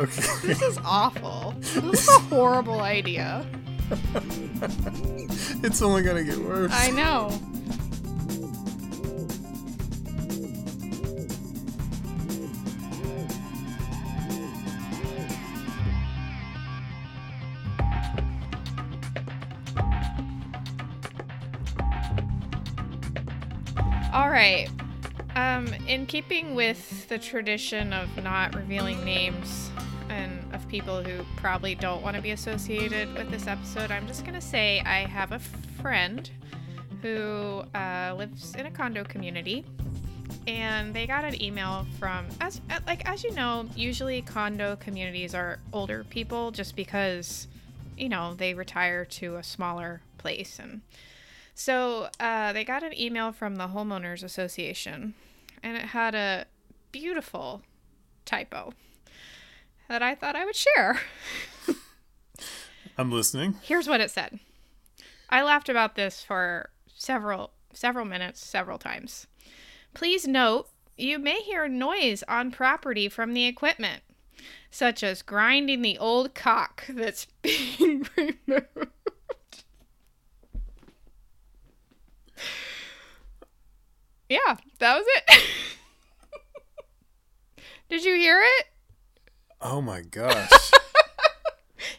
Okay. This is awful. This is a horrible idea. it's only gonna get worse. I know. All right. Um, in keeping with the tradition of not revealing names people who probably don't want to be associated with this episode, I'm just gonna say I have a friend who uh, lives in a condo community, and they got an email from as uh, like as you know, usually condo communities are older people just because you know they retire to a smaller place and. So uh, they got an email from the homeowners association, and it had a beautiful typo that I thought I would share. I'm listening. Here's what it said. I laughed about this for several several minutes, several times. Please note, you may hear noise on property from the equipment, such as grinding the old cock that's being removed. Yeah, that was it. Did you hear it? Oh my gosh.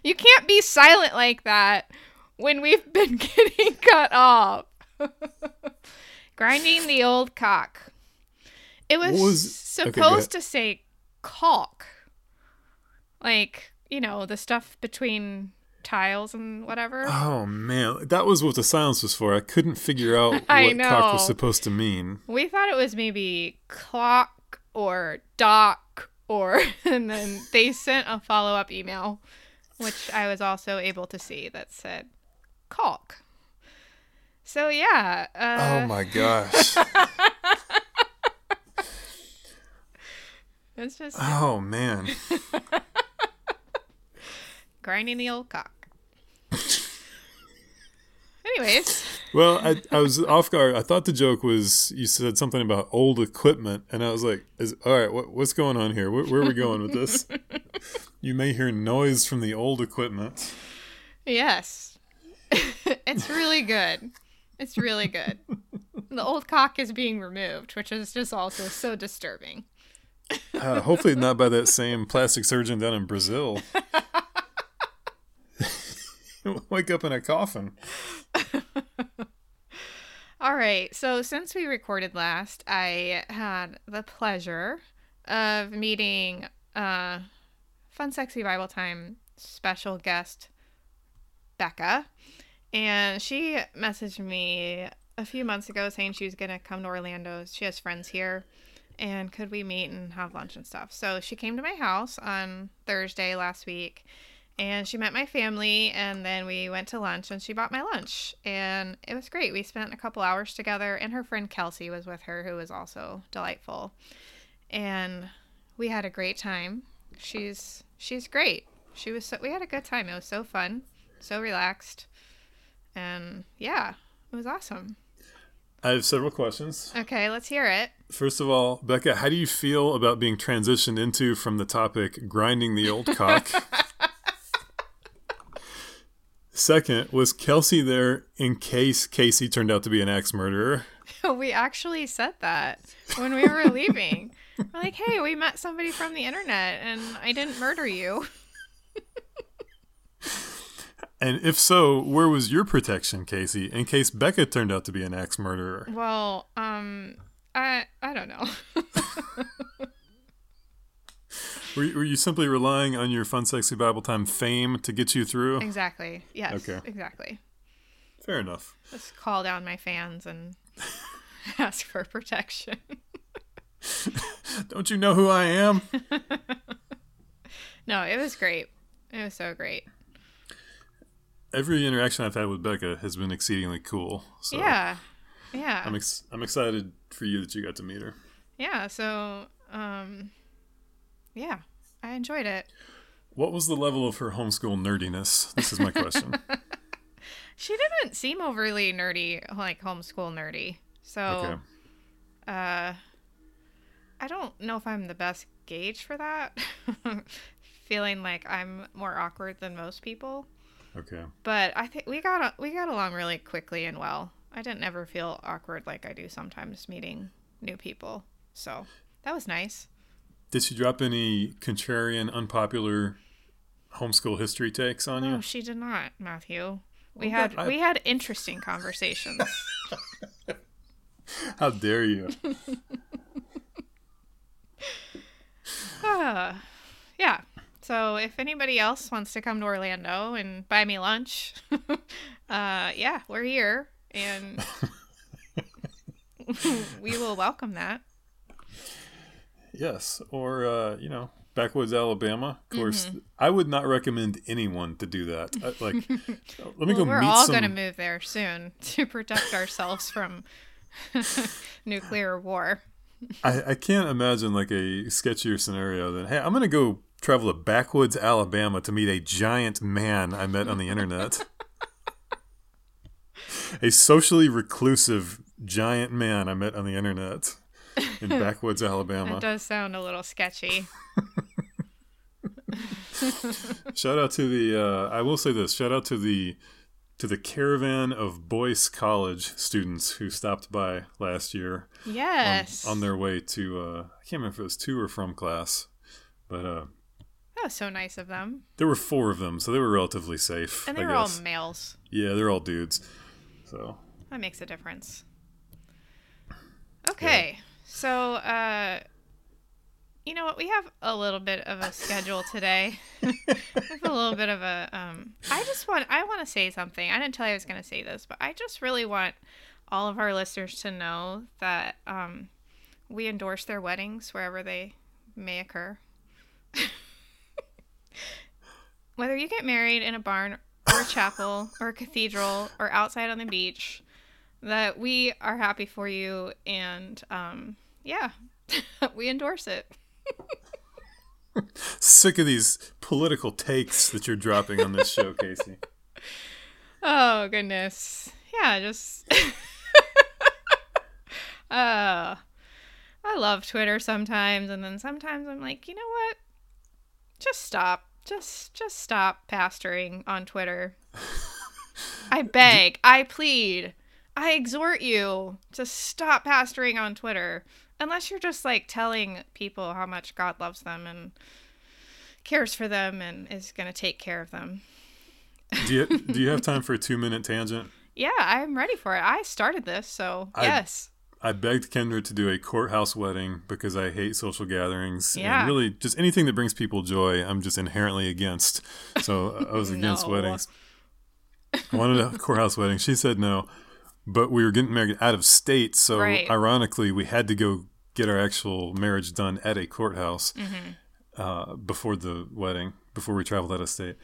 You can't be silent like that when we've been getting cut off. Grinding the old cock. It was, was- supposed ahead. to say caulk. Like, you know, the stuff between tiles and whatever. oh man, that was what the silence was for. I couldn't figure out what cock was supposed to mean. We thought it was maybe clock or dock or and then they sent a follow-up email which I was also able to see that said caulk. So yeah, uh, oh my gosh. it's just oh man. grinding the old cock. Anyways, Well, I, I was off guard. I thought the joke was you said something about old equipment, and I was like, is, "All right, what, what's going on here? Where, where are we going with this?" you may hear noise from the old equipment. yes, it's really good. It's really good. The old cock is being removed, which is just also so disturbing. Uh, hopefully, not by that same plastic surgeon down in Brazil. Wake up in a coffin. All right. So since we recorded last, I had the pleasure of meeting uh Fun Sexy Bible Time special guest Becca. And she messaged me a few months ago saying she was to come to Orlando. She has friends here and could we meet and have lunch and stuff. So she came to my house on Thursday last week and she met my family and then we went to lunch and she bought my lunch. And it was great. We spent a couple hours together and her friend kelsey was with her who was also delightful. And we had a great time. She's she's great. She was so we had a good time. It was so fun so relaxed. And yeah it was awesome. I have several questions. okay let's hear it. First of all, Becca, how do you feel about being transitioned into from the topic grinding the old cock? Second, was Kelsey there in case Casey turned out to be an axe murderer? we actually said that when we were leaving we're like hey we met somebody from the internet and i didn't murder you And if so, where was your protection, Casey, in case Becca turned out to be an axe murderer? Well, um, I I don't know. Were, were you simply relying on your Fun Sexy Bible Time fame to get you through? exactly. Yes. Okay. Exactly. Fair enough. Just call down my fans and ask for protection. Don't you know who I am? no, it was great. It was so great. Every interaction I've had with Becca has been exceedingly cool. So yeah. Yeah. I'm ex- I'm excited for you that you got to meet her. yeah. So, um, yeah, I enjoyed it. What was the level of her homeschool nerdiness? This is my question. She didn't seem overly nerdy, like homeschool nerdy. So, okay. uh, I don't know if I'm the best gauge for that. feeling like I'm more awkward than most people. Okay. But I think we got we got along really quickly and well. I didn't ever feel awkward like I do sometimes meeting new people. So that was nice. Did she drop any contrarian, unpopular homeschool history takes on you? Oh, she did not, Matthew. We Well, had I- we had interesting conversations. How dare you? Ah, yeah. So if anybody else wants to come to Orlando and buy me lunch, uh, yeah, we're here and we will welcome that. Yes, or uh, you know, backwoods Alabama. Of course, I would not recommend anyone to do that. I, like, let me Well, go we're meet all some. going to move there soon to protect ourselves from nuclear war. I, I can't imagine like a sketchier scenario than hey, I'm gonna go travel to backwoods Alabama to meet a giant man I met on the internet. a socially reclusive giant man I met on the internet in backwoods Alabama. That does sound a little sketchy. Shout out to the uh, I will say this, shout out to the to the caravan of Boyce College students who stopped by last year Yes. on their way to uh, I can't remember if it was to or from class. But uh, that was so nice of them. There were four of them, so they were relatively safe. And they I were all males. yeah, they're all dudes. So That makes a difference. Okay. So, uh, you know what? We have a little bit of a schedule today. a little bit of a. Um, I just want. I want to say something. I didn't tell you I was going to say this, but I just really want all of our listeners to know that um, we endorse their weddings wherever they may occur. Whether you get married in a barn or a chapel or a cathedral or outside on the beach, that we are happy for you and um, yeah, we endorse it. sick of these political takes that you're dropping on this show, Casey. Oh goodness. Yeah, just uh I love Twitter sometimes and then sometimes I'm like, "You know what? Just stop. Just just stop pastoring on Twitter." I beg, I plead, I exhort you to stop pastoring on Twitter unless you're just like telling people how much God loves them and cares for them and is going to take care of them. Do you do you have time for a two minute tangent? Yeah, I'm ready for it. I started this, so I- yes. I begged Kendra to do a courthouse wedding because I hate social gatherings Yeah. and really just anything that brings people joy. I'm just inherently against. So I was against No. weddings. I wanted a courthouse wedding. She said no, but we were getting married out of state, so Right. ironically, we had to go get our actual marriage done at a courthouse Mm-hmm. uh, before the wedding, before we traveled out of state.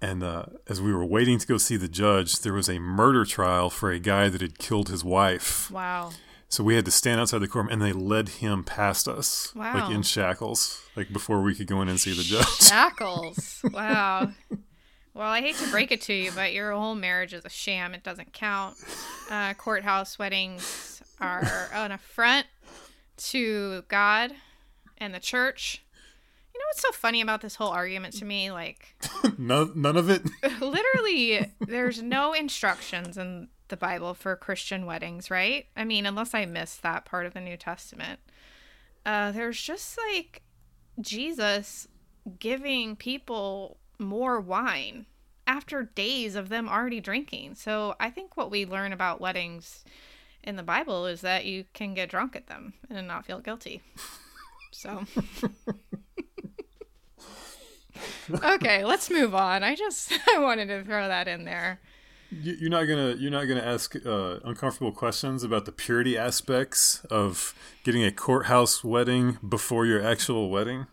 And uh, as we were waiting to go see the judge, there was a murder trial for a guy that had killed his wife. Wow. So we had to stand outside the courtroom, and they led him past us, Wow. like in shackles, like before we could go in and see the judge. Shackles. wow. Well, I hate to break it to you, but your whole marriage is a sham. It doesn't count. Uh, courthouse weddings are an affront to God and the church. You know what's so funny about this whole argument to me? Like, none, none of it. literally there's no instructions in the bible for christian weddings right i mean unless i missed that part of the new testament uh there's just like jesus giving people more wine after days of them already drinking so i think what we learn about weddings in the bible is that you can get drunk at them and not feel guilty so okay let's move on i just i wanted to throw that in there You- You're not gonna you're not gonna ask uh, uncomfortable questions about the purity aspects of getting a courthouse wedding before your actual wedding.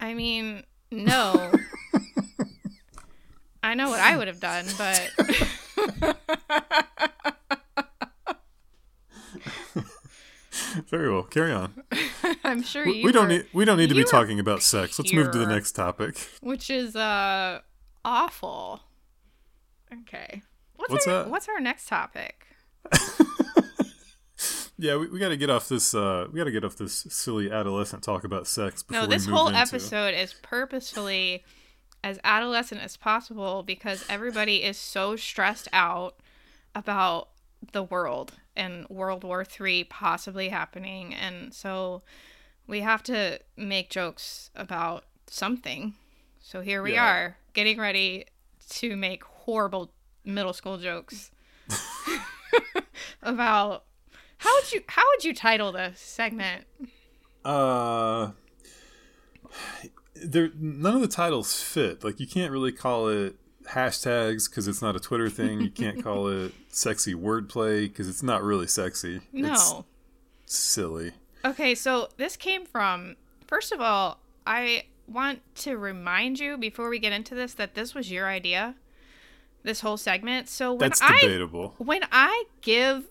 I mean, no. I know what I would have done, but Very well, carry on. I'm sure We, you we don't were- need we don't need to be talking about sex. Let's move to the next topic. which is uh awful. Okay. What's, What's our, that? What's our next topic? Yeah, we, we got to get off this. Uh, we got to get off this silly adolescent talk about sex. Before No, we this whole into- episode is purposefully as adolescent as possible because everybody is so stressed out about the world and World War III possibly happening. And so we have to make jokes about something. So here we Yeah. are getting ready to make horrible middle school jokes about how would you how would you title this segment? Uh, there none of the titles fit. Like you can't really call it hashtags because it's not a Twitter thing. You can't call it sexy wordplay because it's not really sexy. It's No. silly. Okay, so this came from first of all, I want to remind you before we get into this that this was your idea. This whole segment. So when That's I when I give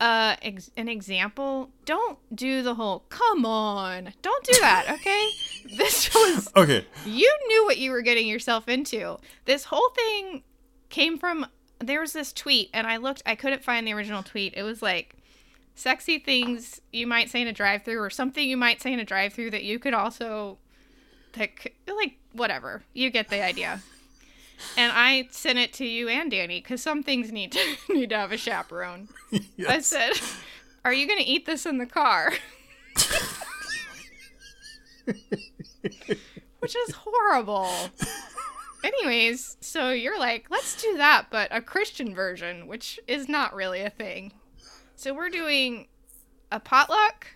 uh ex- an example, don't do the whole come on. Don't do that, okay? this was Okay, you knew what you were getting yourself into. This whole thing came from there was this tweet and I looked I couldn't find the original tweet. It was like sexy things you might say in a drive-through or something you might say in a drive-through that you could also that like whatever. You get the idea. And I sent it to you and Danny cuz some things need to need to have a chaperone. I said, "Are you going to eat this in the car?" Which is horrible. Anyways, so you're like, let's do that, but a Christian version, which is not really a thing. So we're doing a potluck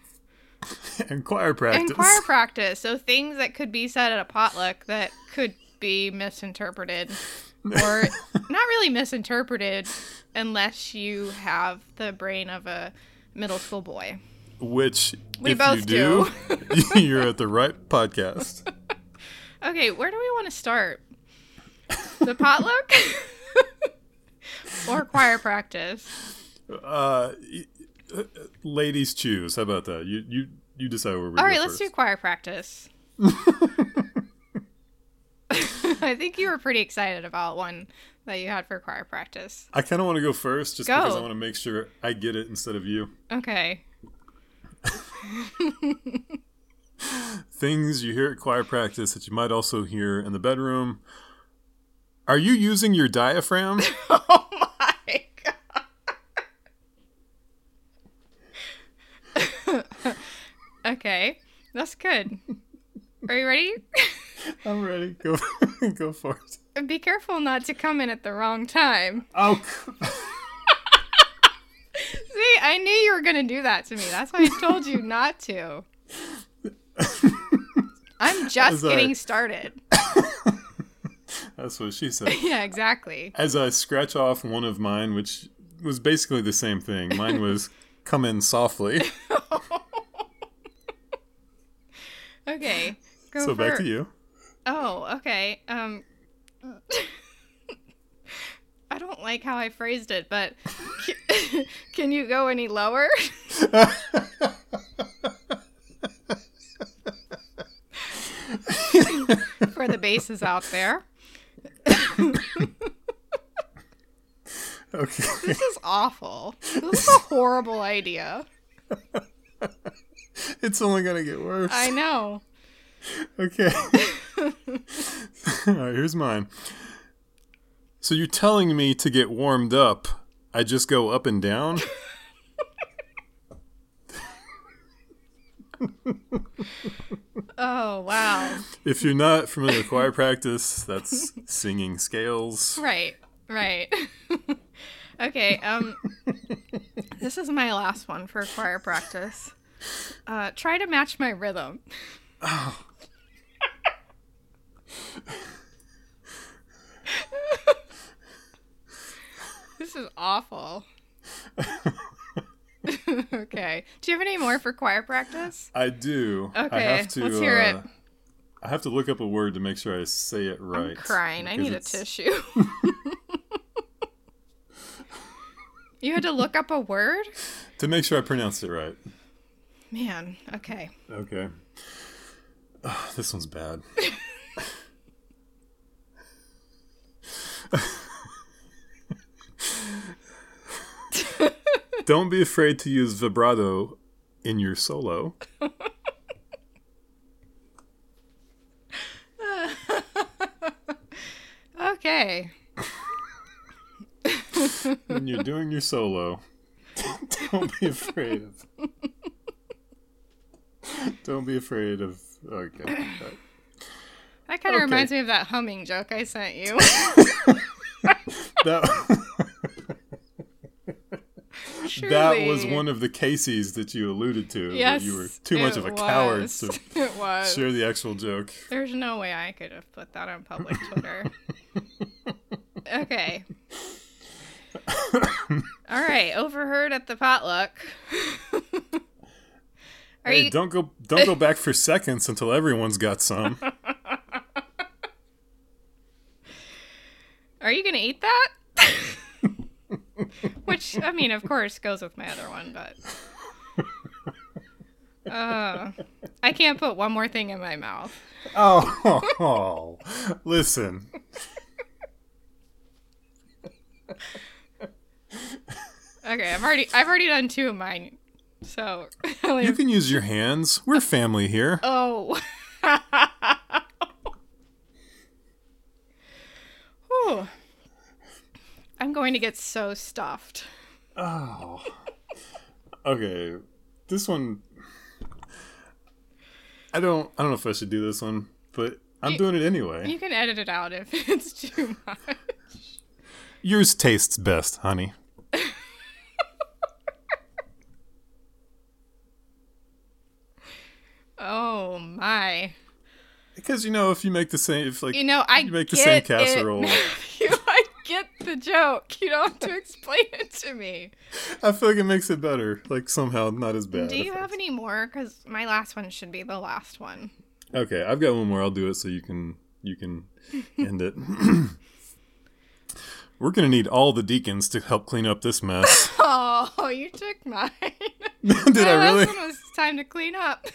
and choir practice. and choir practice. So things that could be said at a potluck that could be misinterpreted or not really misinterpreted unless you have the brain of a middle school boy. Which, We if both you do, you're at the right podcast. Okay, where do we want to start? The potluck or choir practice? Uh, uh, ladies choose. How about that? You you you decide where we All right, let's do choir practice. I think you were pretty excited about one that you had for choir practice. I kind of want to go first, just Go. because I want to make sure I get it instead of you. Okay. Things you hear at choir practice that you might also hear in the bedroom. Are you using your diaphragm? Oh my god. okay, that's good. Are you ready? I'm ready. Go go for it. Be careful not to come in at the wrong time. Oh, See, I knew you were going to do that to me. That's why I told you not to. I'm just I- getting started. that's what she said. Yeah, exactly. As I scratch off one of mine, which was basically the same thing. Mine was come in softly. Okay. Go so back to you. Okay. Um I don't like how I phrased it, but can, can you go any lower? For the bases out there. Okay. This is awful. This is a horrible idea. It's only gonna get worse. I know. Okay. All right, here's mine. So you're telling me to get warmed up, I just go up and down? Oh, wow. If you're not familiar with choir practice, that's singing scales. Right, right. okay, um this is my last one for choir practice. Uh try to match my rhythm. this is awful. okay. Do you have any more for choir practice? I do. I Okay, have to, let's hear it. uh, I have to look up a word to make sure I say it right. I'm crying. I need a tissue. you had to look up a word? To make sure I pronounced it right. Man, okay. Okay. This one's bad. Don't be afraid to use vibrato in your solo. Okay. when you're doing your solo, don't be afraid of. Don't be afraid of. Okay. That kind of Okay. reminds me of that humming joke I sent you. That, that was one of the cases that you alluded to. Yes. you were too much of a coward to it was. share the actual joke. There's no way I could have put that on public Twitter. okay. All right, overheard at the potluck. Hey, you don't go don't go back for seconds until everyone's got some. Are you going to eat that? Which I mean, of course, goes with my other one, but uh, I can't put one more thing in my mouth. Oh, oh listen. Okay, I've already I've already done two of mine, so You can use your hands. We're family here. oh. I'm going to get so stuffed. Oh. Okay. This one I don't I don't know if I should do this one, but I'm You- doing it anyway. You can edit it out if it's too much. Yours tastes best, honey. Oh my. Because you know if you make the same if like You know, I You make the same casserole. you, I get the joke. You don't have to explain it to me. I feel like it makes it better. Like somehow not as bad. Do you have any more? Because my last one should be the last one. Okay, I've got one more. I'll do it so you can you can end it. We're gonna need all the deacons to help clean up this mess. Oh, you took mine. Did My I last really? one was time to clean up.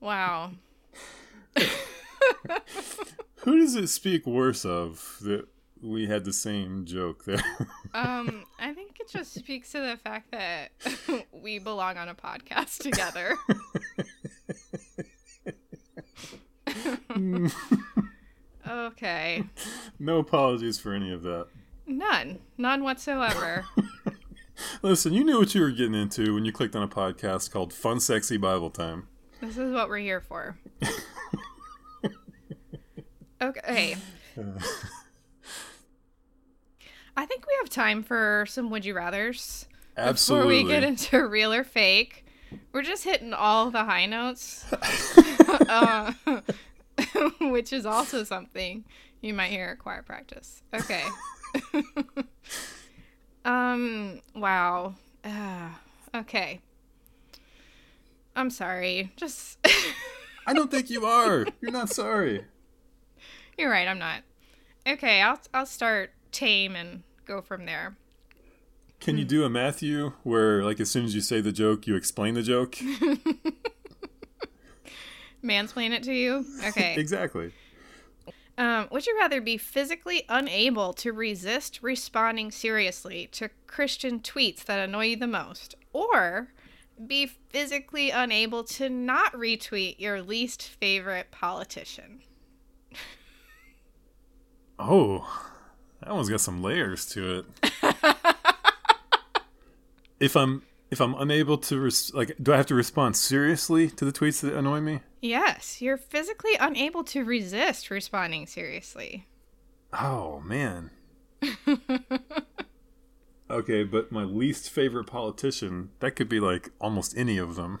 Wow. Who does it speak worse of that we had the same joke there? Um, I think it just speaks to the fact that we belong on a podcast together. okay. no apologies for any of that. None. None whatsoever. Listen, you knew what you were getting into when you clicked on a podcast called Fun Sexy Bible Time. This is what we're here for. Okay. I think we have time for some would you rather's Absolutely. before we get into real or fake. We're just hitting all the high notes, uh, which is also something you might hear at choir practice. Okay. um. Wow. Uh, okay. I'm sorry. Just. I don't think you are. You're not sorry. You're right. I'm not. Okay. I'll I'll start tame and go from there. Can you do a Matthew where, like, as soon as you say the joke, you explain the joke? Mansplain it to you. Okay. exactly. Um, would you rather be physically unable to resist responding seriously to Christian tweets that annoy you the most, or be physically unable to not retweet your least favorite politician? Oh, that one's got some layers to it. if I'm if I'm unable to res- like, do I have to respond seriously to the tweets that annoy me? Yes, you're physically unable to resist responding seriously. Oh man. okay, but my least favorite politician that could be like almost any of them.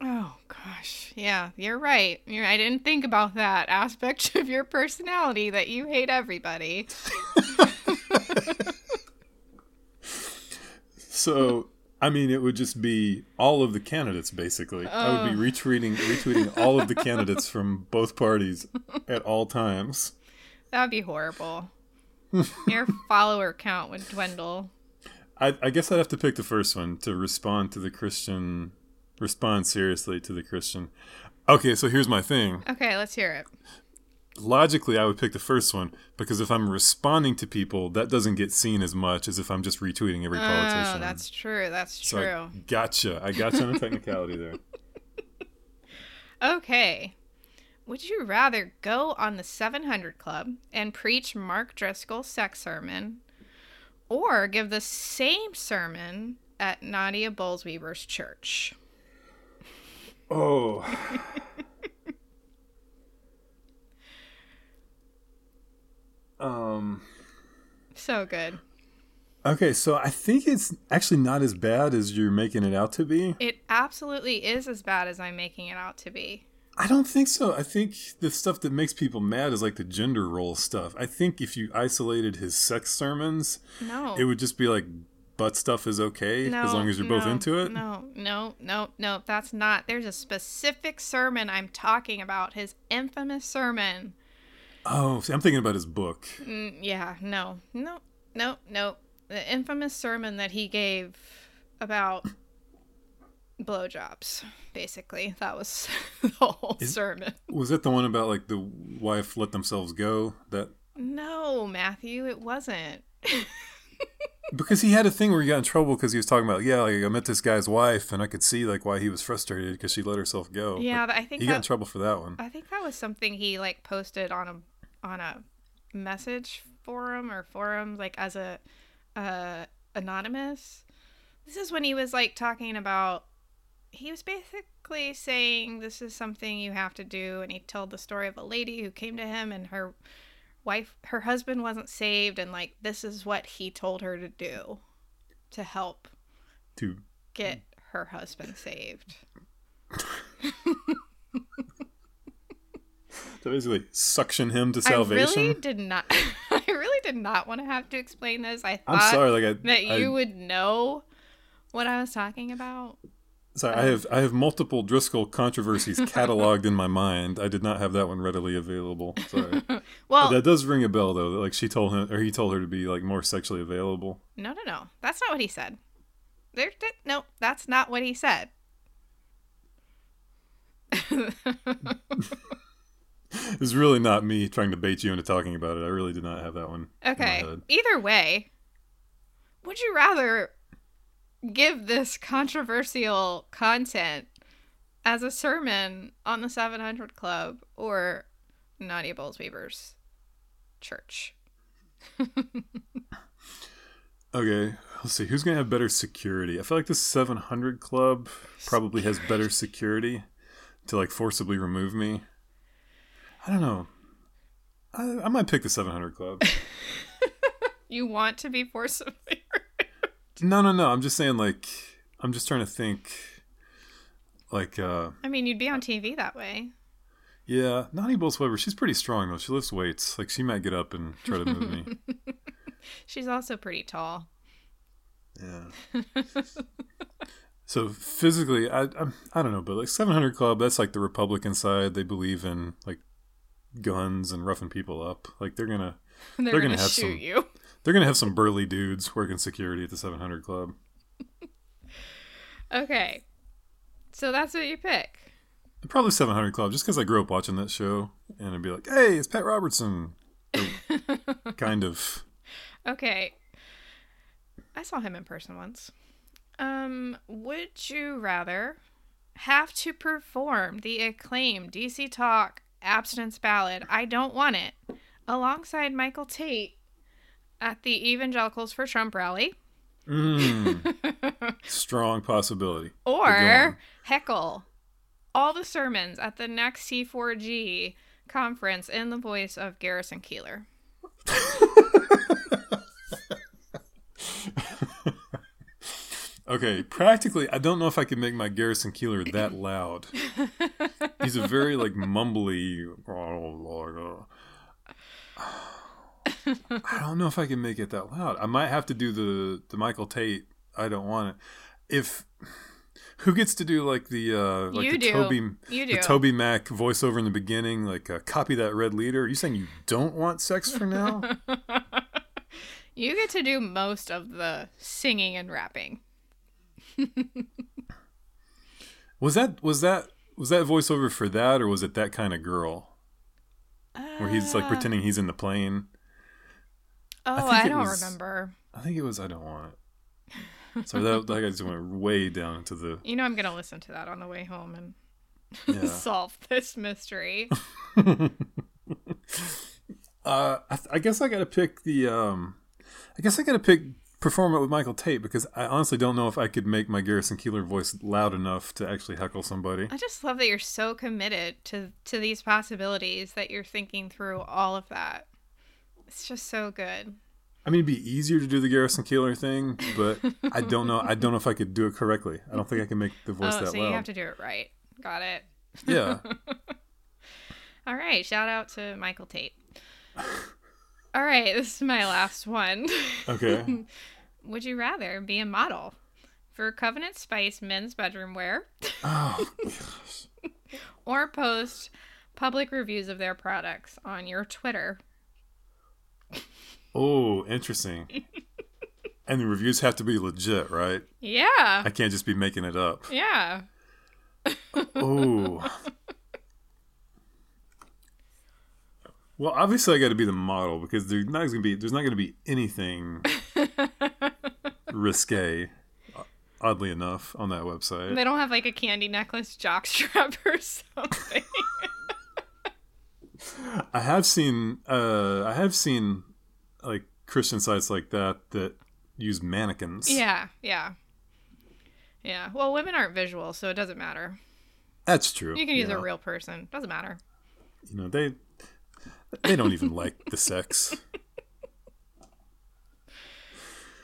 Oh gosh, yeah, you're right. You're, I didn't think about that aspect of your personality that you hate everybody. So. I mean, it would just be all of the candidates, basically. I would be oh. retweeting, retweeting all of the candidates from both parties at all times. That would be horrible. Your follower count would dwindle. I, I guess I'd have to pick the first one to respond to the Christian, respond seriously to the Christian. Okay, so here's my thing. Okay, let's hear it. Logically, I would pick the first one because if I'm responding to people, that doesn't get seen as much as if I'm just retweeting every ah, politician. Oh, that's true. That's So I true. gotcha. I gotcha on the technicality there. Okay. Would you rather go on the 700 Club and preach Mark Driscoll's sex sermon or give the same sermon at Nadia Bolz-Weber's church? Oh. um. So good. Okay, so I think it's actually not as bad as you're making it out to be. It absolutely is as bad as I'm making it out to be. I don't think so. I think the stuff that makes people mad is like the gender role stuff. I think if you isolated his sex sermons, No. it would just be like butt stuff is okay no, as long as you're both into it. No, no, no, no, that's not. There's a specific sermon I'm talking about. His infamous sermon. Oh, see, I'm thinking about his book. Mm, yeah, no, no, no, no. The infamous sermon that he gave about blowjobs, basically. That was the whole Is- sermon. Was that the one about like the wife let themselves go? That No, Matthew, it wasn't. because he had a thing where he got in trouble because he was talking about yeah, like I met this guy's wife and I could see like why he was frustrated because she let herself go. Yeah, But but I think he got in trouble for that one. I think that was something he like posted on a on a message forum or forums like as a uh anonymous. This is when he was like talking about he was basically saying this is something you have to do and he told the story of a lady who came to him and her wife her husband wasn't saved and like this is what he told her to do to help To get her husband saved. to basically suction him to salvation. I really did not. I really did not want to have to explain this. I thought I'm sorry, like I, that I- you would know what I was talking about. Sorry, I um, have I have multiple Driscoll controversies cataloged in my mind. I did not have that one readily available. Sorry. Well, that does ring a bell though. that, Like she told him or he told her to be like more sexually available. no, no, no. That's not what he said. There, th- no, that's not what he said. It's really not me trying to bait you into talking about it. I really did not have that one. okay. Either way, would you rather give this controversial content as a sermon on the 700 Club or Nadia Bolz-Weber's church? Okay, let's see. Who's gonna have better security? I feel like the 700 Club probably has better security to like forcibly remove me. I don't know. I, I might pick the 700 Club. You want to be forcibly no, no, no. I'm just saying like I'm just trying to think. Like, uh, I mean, you'd be on TV that way. yeah, Nani Bolz-Weber, she's pretty strong though. She lifts weights. Like, she might get up and try to move me. She's also pretty tall. Yeah. so physically, I, I I don't know, but like 700 Club, that's like the Republican side. They believe in like guns and roughing people up. Like they're gonna They're, They're gonna, gonna have shoot some- you. they're gonna have some burly dudes working security at the 700 Club. Okay. So that's what you pick. Probably 700 Club, just because I grew up watching that show, and I'd be like, "Hey, it's Pat Robertson." Kind of. Okay. I saw him in person once. Um, would you rather have to perform the acclaimed DC Talk abstinence ballad I Don't Want It alongside Michael Tait at the Evangelicals for Trump rally Mm, strong possibility. Or heckle all the sermons at the next C4G conference in the voice of Garrison Keillor? Okay, practically, I don't know if I can make my Garrison Keillor that loud. He's a very like mumbly. I don't know if I can make it that loud. I might have to do the the Michael Tait. I don't want it. If who gets to do like the uh like You the do. Toby You the. TobyMac voiceover in the beginning, like uh, copy that red leader? Are you saying you don't want sex for now? You get to do most of the singing and rapping. was that was that was that voiceover for that or was it that kind of girl? where he's like Uh, pretending he's in the plane. Oh, I, it don't was- remember. I think it was I don't want it. So that that guy just went way down to the You know, I'm gonna listen to that on the way home and yeah. solve this mystery. Uh, I, I guess I got to pick the. Um, I guess I got to pick perform it with Michael Tait because I honestly don't know if I could make my Garrison Keillor voice loud enough to actually heckle somebody. I just love that you're so committed to to these possibilities that you're thinking through all of that. It's just so good. I mean, it'd be easier to do the Garrison Keillor thing, but I don't know. I don't know if I could do it correctly. I don't think I can make the voice oh, that so loud. you have to do it right. Got it. Yeah. All right, shout out to Michael Tait. All right, this is my last one. Okay. Would you rather be a model for Covenant Spice men's bedroom wear Oh gosh. or post public reviews of their products on your Twitter? Oh, interesting. And the reviews have to be legit, right? Yeah. I can't just be making it up. Yeah. Oh. Well, obviously, I got to be the model because there's not going to be there's not going to be anything risque, oddly enough, on that website. They don't have like a candy necklace jockstrap or something. I have seen uh, I have seen like Christian sites like that that use mannequins. yeah, yeah. Yeah. Well, women aren't visual, so it doesn't matter. that's true. You can use yeah. a real person. Doesn't matter. You know they they don't even like the sex.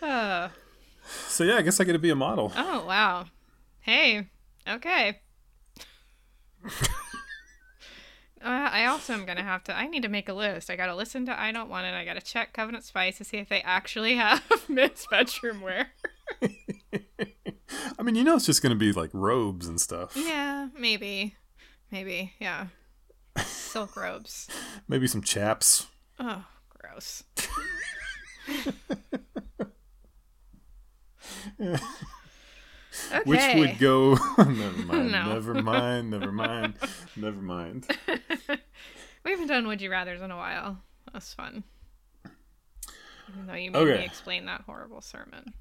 Uh, So yeah, I guess I got to be a model. oh, wow. Hey. Okay. Uh, I also am gonna have to. I need to make a list. I gotta listen to I Don't Want It. I gotta check Covenant Spice to see if they actually have men's bedroom wear. I mean, you know, it's just going to be like robes and stuff. Yeah, maybe, maybe, yeah. Silk robes. Maybe some chaps. Oh, gross. okay. Which would go. never mind. No. Never mind. Never mind. Never mind. we haven't done Would You Rather's in a while. That's fun. Even though you made Okay. me explain that horrible sermon.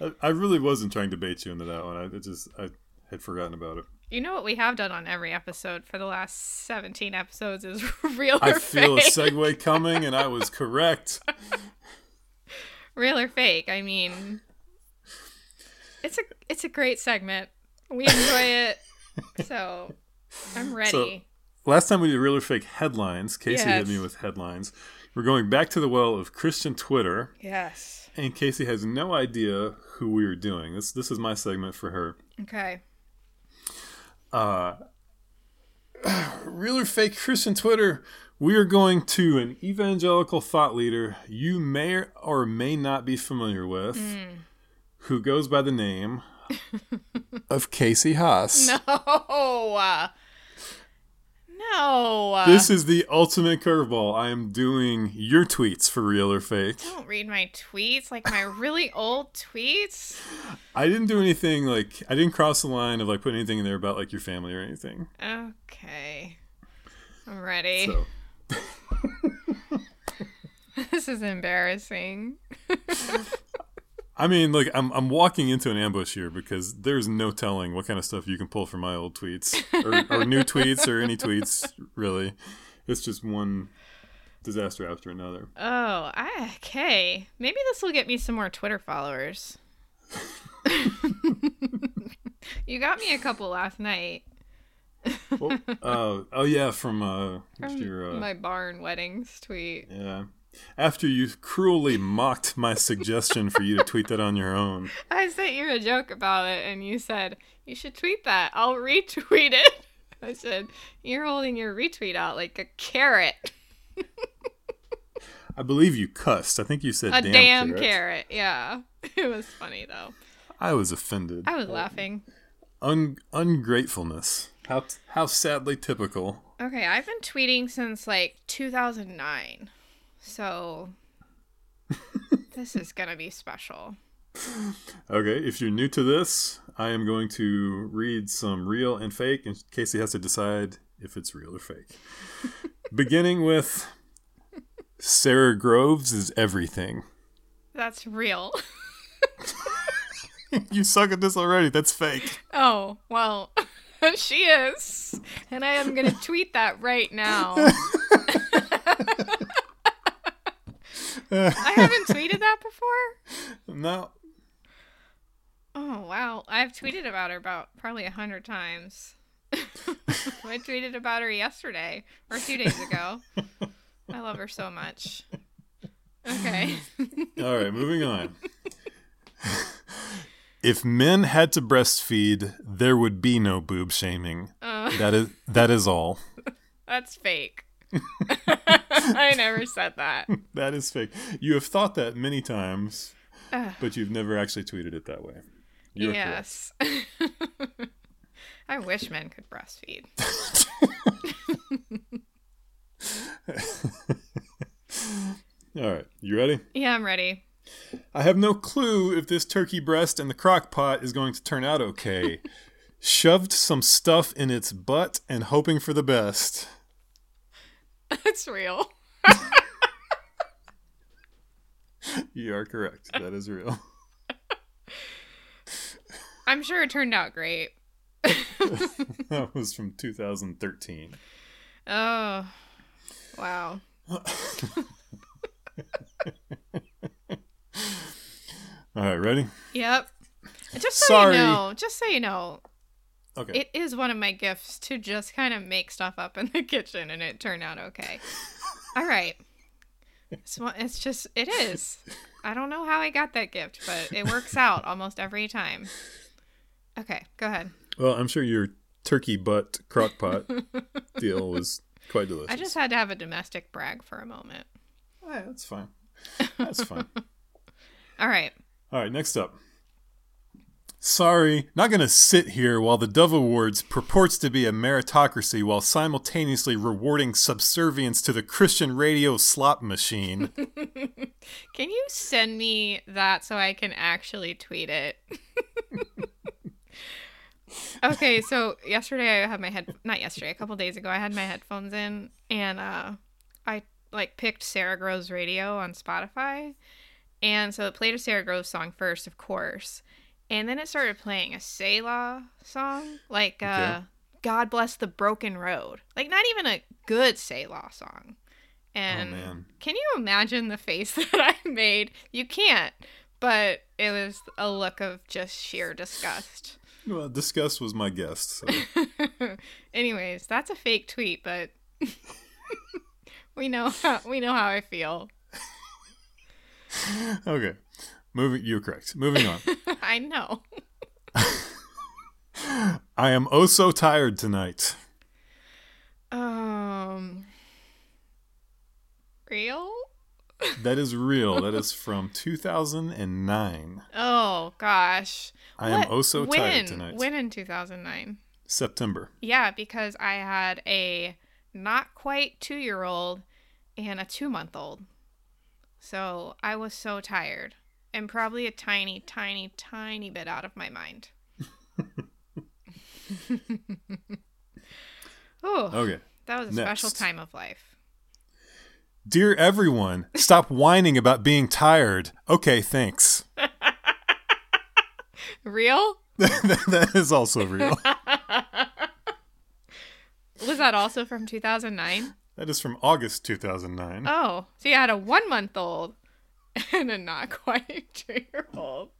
I, I really wasn't trying to bait you into that one. I just I had forgotten about it. You know what we have done on every episode for the last 17 episodes is real or fake. I feel a segue coming, and I was correct. real or fake. I mean, it's a it's a great segment. We enjoy it. So, I'm ready. Last time we did real or fake headlines, Casey hit me with headlines. We're going back to the well of Christian Twitter, yes. and Casey has no idea who we are doing. This this is my segment for her. Okay. Uh, real or fake Christian Twitter, we are going to an evangelical thought leader you may or may not be familiar with, who goes by the name of Casey Haas. No. No. This is the ultimate curveball. I am doing your tweets for real or fake. Don't read my tweets, like my really old tweets. I didn't do anything like I didn't cross the line of like putting anything in there about like your family or anything. Okay. I'm ready. So This is embarrassing. I mean, like I'm I'm walking into an ambush here because there's no telling what kind of stuff you can pull from my old tweets or, or new tweets or any tweets really. It's just one disaster after another. Oh, I, okay. Maybe this will get me some more Twitter followers. you got me a couple last night. Well, uh, oh yeah, from uh, From your uh, my barn weddings tweet. yeah. After you cruelly mocked my suggestion for you to tweet that on your own. I sent you a joke about it, and you said you should tweet that. I'll retweet it. I said you're holding your retweet out like a carrot, I believe you cussed. I think you said a damn, damn carrot. carrot. Yeah, it was funny though. I was offended. I was laughing. Un- ungratefulness. How how sadly typical. Okay, I've been tweeting since like 2009. So this is going to be special. Okay, if you're new to this, I am going to read some real and fake, and Casey has to decide if it's real or fake. Beginning with Sara Groves is everything. That's real. you suck at this already. That's fake. Oh, well, she is. And I am going to tweet that right now. I haven't tweeted that before. No. Oh, wow. I've tweeted about her about probably a hundred times. I tweeted about her yesterday or two days ago. I love her so much. Okay. All right, moving on. if men had to breastfeed, there would be no boob shaming. Uh, That is that is all. that's fake. I never said that. That is fake. You have thought that many times, Ugh. but you've never actually tweeted it that way. You're yes. I wish men could breastfeed. All right, you ready? Yeah, I'm ready. I have no clue if this turkey breast in the crock pot is going to turn out okay. Shoved some stuff in its butt and hoping for the best. That's real. You are correct. That is real. I'm sure it turned out great. that was from 2013. Oh, wow. All right, ready? Yep. Just so Sorry. you know, just so you know, Okay. it is one of my gifts to just kind of make stuff up in the kitchen and it turned out okay. All right. It's, one- it's just, it is. I don't know how I got that gift, but it works out almost every time. Okay, go ahead. well, I'm sure your turkey butt crock pot deal was quite delicious. I just had to have a domestic brag for a moment. Yeah, that's fine. That's fine. All right. All right, next up. Sorry, not to sit here while the Dove Awards purports to be a meritocracy while simultaneously rewarding subservience to the Christian radio slot machine. Can you send me that so I can actually tweet it? okay, so yesterday I had my head not yesterday, a couple days ago I had my headphones in and uh I like picked Sara Groves radio on Spotify. And so it played a Sara Groves song first, of course. And then it started playing a Selah song, like uh Okay. God Bless the Broken Road. Like not even a good Selah song. And oh, man. can you imagine the face that I made? You can't, but it was a look of just sheer disgust. Well, disgust was my guest. So. Anyways, that's a fake tweet, but we know how, we know how I feel. Okay. Moving, you're correct. Moving on. I know. I am oh so tired tonight. Um, real? That is real. That is from 2009. Oh gosh. I am oh so when? tired tonight. When in 2009? September. Yeah, because I had a not quite two year old and a two month old. So I was so tired and probably a tiny, tiny, tiny bit out of my mind. oh, Okay. that was a special time of life. Dear everyone, stop whining about being tired. Okay, thanks. Real? that is also real. Was that also from 2009? That is from August 2009. Oh, so you had a one month old and a not quite two year old.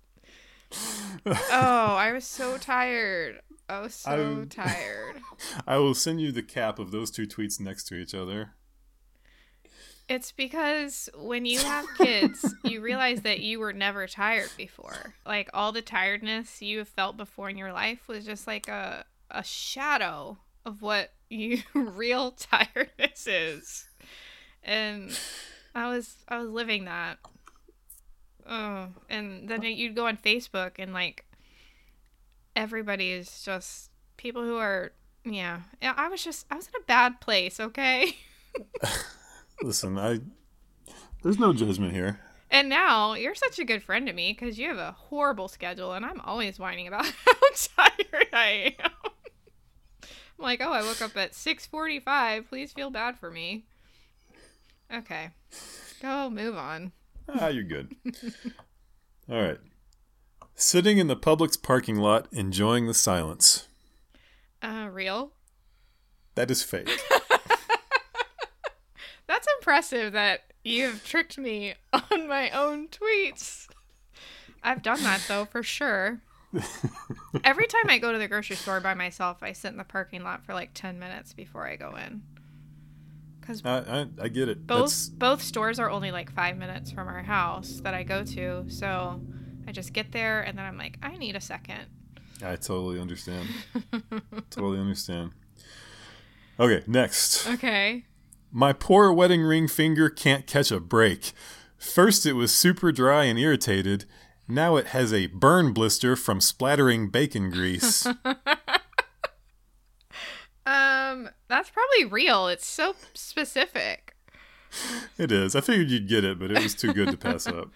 Oh, I was so tired. Oh, I was so I'm- tired. I will send you the cap of those two tweets next to each other. It's because when you have kids, you realize that you were never tired before. Like all the tiredness you have felt before in your life was just like a a shadow of what you real tiredness is. And I was I was living that. Oh, and then you'd go on Facebook and like everybody is just people who are yeah. Yeah, I was just I was in a bad place, okay? Listen, I there's no judgment here. And now you're such a good friend to me because you have a horrible schedule, and I'm always whining about how tired I am. I'm like, oh, I woke up at 6:45. Please feel bad for me. Okay. Go move on. Ah, you're good. All right. Sitting in the Publix parking lot, enjoying the silence. Uh, real? That is fake. That's impressive that you've tricked me on my own tweets. I've done that though, for sure. Every time I go to the grocery store by myself, I sit in the parking lot for like 10 minutes before I go in. Because I, I, I get it. both That's, both stores are only like five minutes from our house that I go to, so I just get there and then I'm like, I need a second. I totally understand. totally understand. Okay, next. Okay. My poor wedding ring finger can't catch a break. First, it was super dry and irritated. Now it has a burn blister from splattering bacon grease. Um, that's probably real. It's so specific. it is. I figured you'd get it, but it was too good to pass up.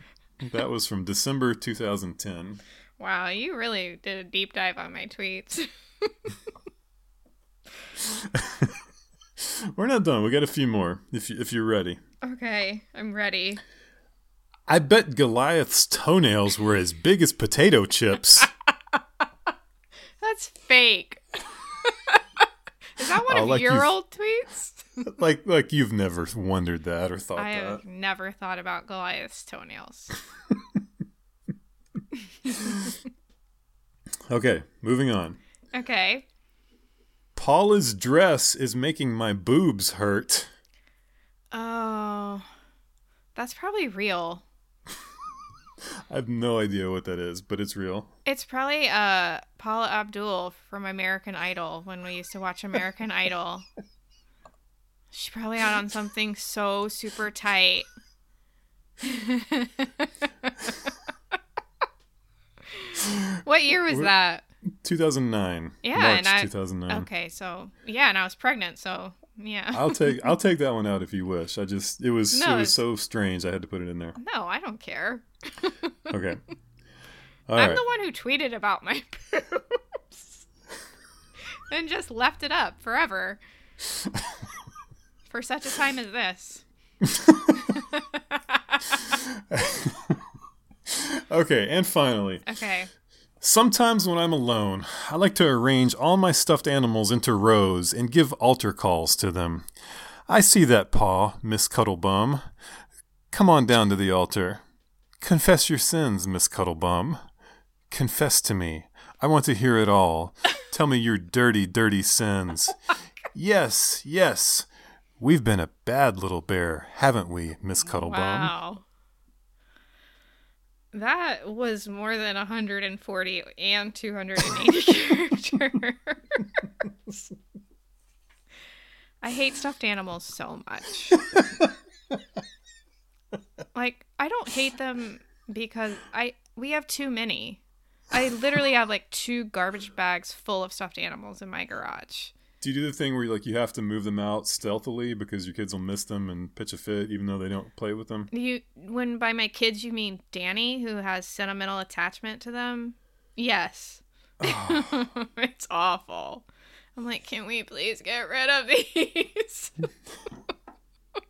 That was from December 2010. Wow, you really did a deep dive on my tweets. We're not done. We got a few more if, you, if you're ready. okay, I'm ready. I bet Goliath's toenails were as big as potato chips. That's fake. Is that one Oh, of like your old tweets? like like you've never wondered that or thought I that. have never thought about Goliath's toenails. Okay, moving on. Okay. Paula's dress is making my boobs hurt. Oh, that's probably real. I have no idea what that is, but it's real. It's probably uh Paula Abdul from American Idol when we used to watch American Idol. She's probably out on something so super tight. what year was that? 2009. Yeah, March and I- 2009. Okay, so yeah, and I was pregnant, so yeah. I'll take I'll take that one out if you wish. I just it was No, it was so strange I had to put it in there. no, I don't care. Okay. All I'm right. the one who tweeted about my boobs and just left it up forever for such a time as this. Okay, and finally, Okay. Sometimes when I'm alone, I like to arrange all my stuffed animals into rows and give altar calls to them. I see that paw, Miss Cuddlebum. Come on down to the altar. Confess your sins, Miss Cuddlebum. Confess to me. I want to hear it all. Tell me your dirty, dirty sins. Yes, yes. We've been a bad little bear, haven't we, Miss Cuddlebum? Wow. That was more than 140 and 280 characters. I hate stuffed animals so much. like, I don't hate them because I we have too many. I literally have like two garbage bags full of stuffed animals in my garage. Do you do the thing where like you have to move them out stealthily because your kids will miss them and pitch a fit even though they don't play with them? You when by my kids you mean Danny who has sentimental attachment to them? Yes. it's awful. I'm like, can we please get rid of these?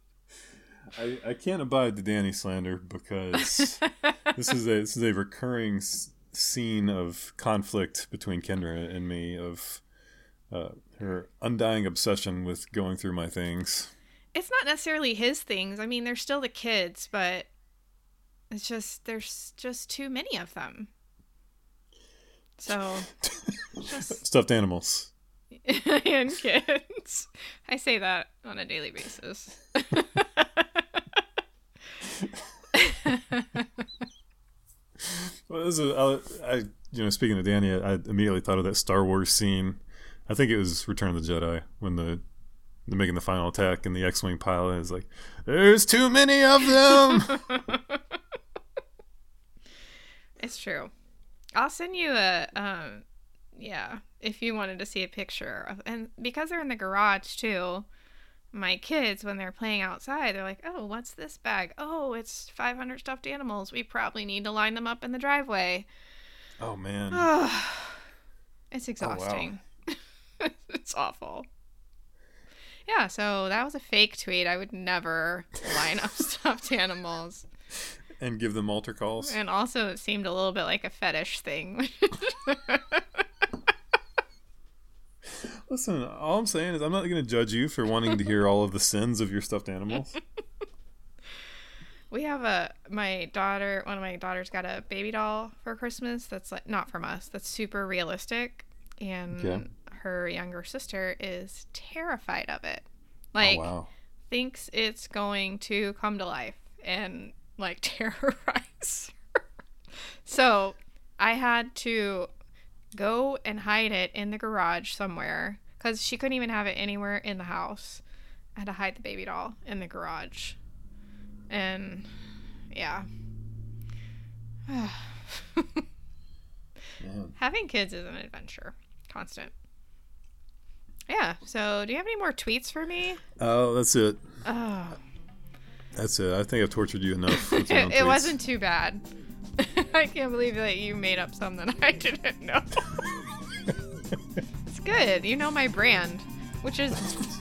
I, I can't abide the Danny slander because this is a this is a recurring s- scene of conflict between Kendra and me of uh, her undying obsession with going through my things. it's not necessarily his things. I mean, they're still the kids, but it's just there's just too many of them. So just Stuffed animals. and kids. I say that on a daily basis. Well, this is I, I you know speaking of Danny, I immediately thought of that Star Wars scene. I think it was Return of the Jedi when the they're making the final attack and the X-wing pilot is like, "There's too many of them." It's true. I'll send you a um yeah, if you wanted to see a picture of and because they're in the garage too. My kids when they're playing outside, they're like, "Oh, what's this bag? Oh, it's 500 stuffed animals. We probably need to line them up in the driveway." oh man. it's exhausting. it's awful. Yeah, so that was a fake tweet. I would never line up stuffed animals. And give them altar calls. And also, it seemed a little bit like a fetish thing. Listen, all I'm saying is I'm not going to judge you for wanting to hear all of the sins of your stuffed animals. we have a my daughter. One of my daughters got a baby doll for Christmas. That's like not from us. That's super realistic, and Okay. Her younger sister is terrified of it. oh, Like wow. thinks it's going to come to life and like terrorize her. So I had to go and hide it in the garage somewhere because she couldn't even have it anywhere in the house. I had to hide the baby doll in the garage. And yeah. Having kids is an adventure. Constant. Yeah. So, do you have any more tweets for me? Oh, that's it. Oh, That's it. I think I've tortured you enough. with your own it, it tweets. wasn't too bad. I can't believe that you made up some that I didn't know. it's good. You know my brand, which is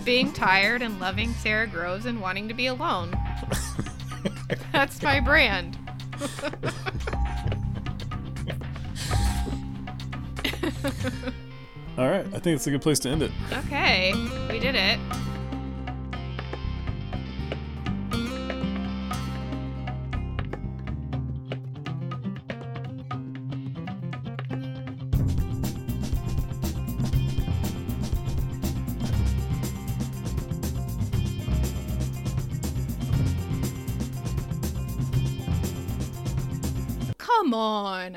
being tired and loving Sara Groves and wanting to be alone. That's my brand. All right. I think it's a good place to end it. Okay, we did it. Come on.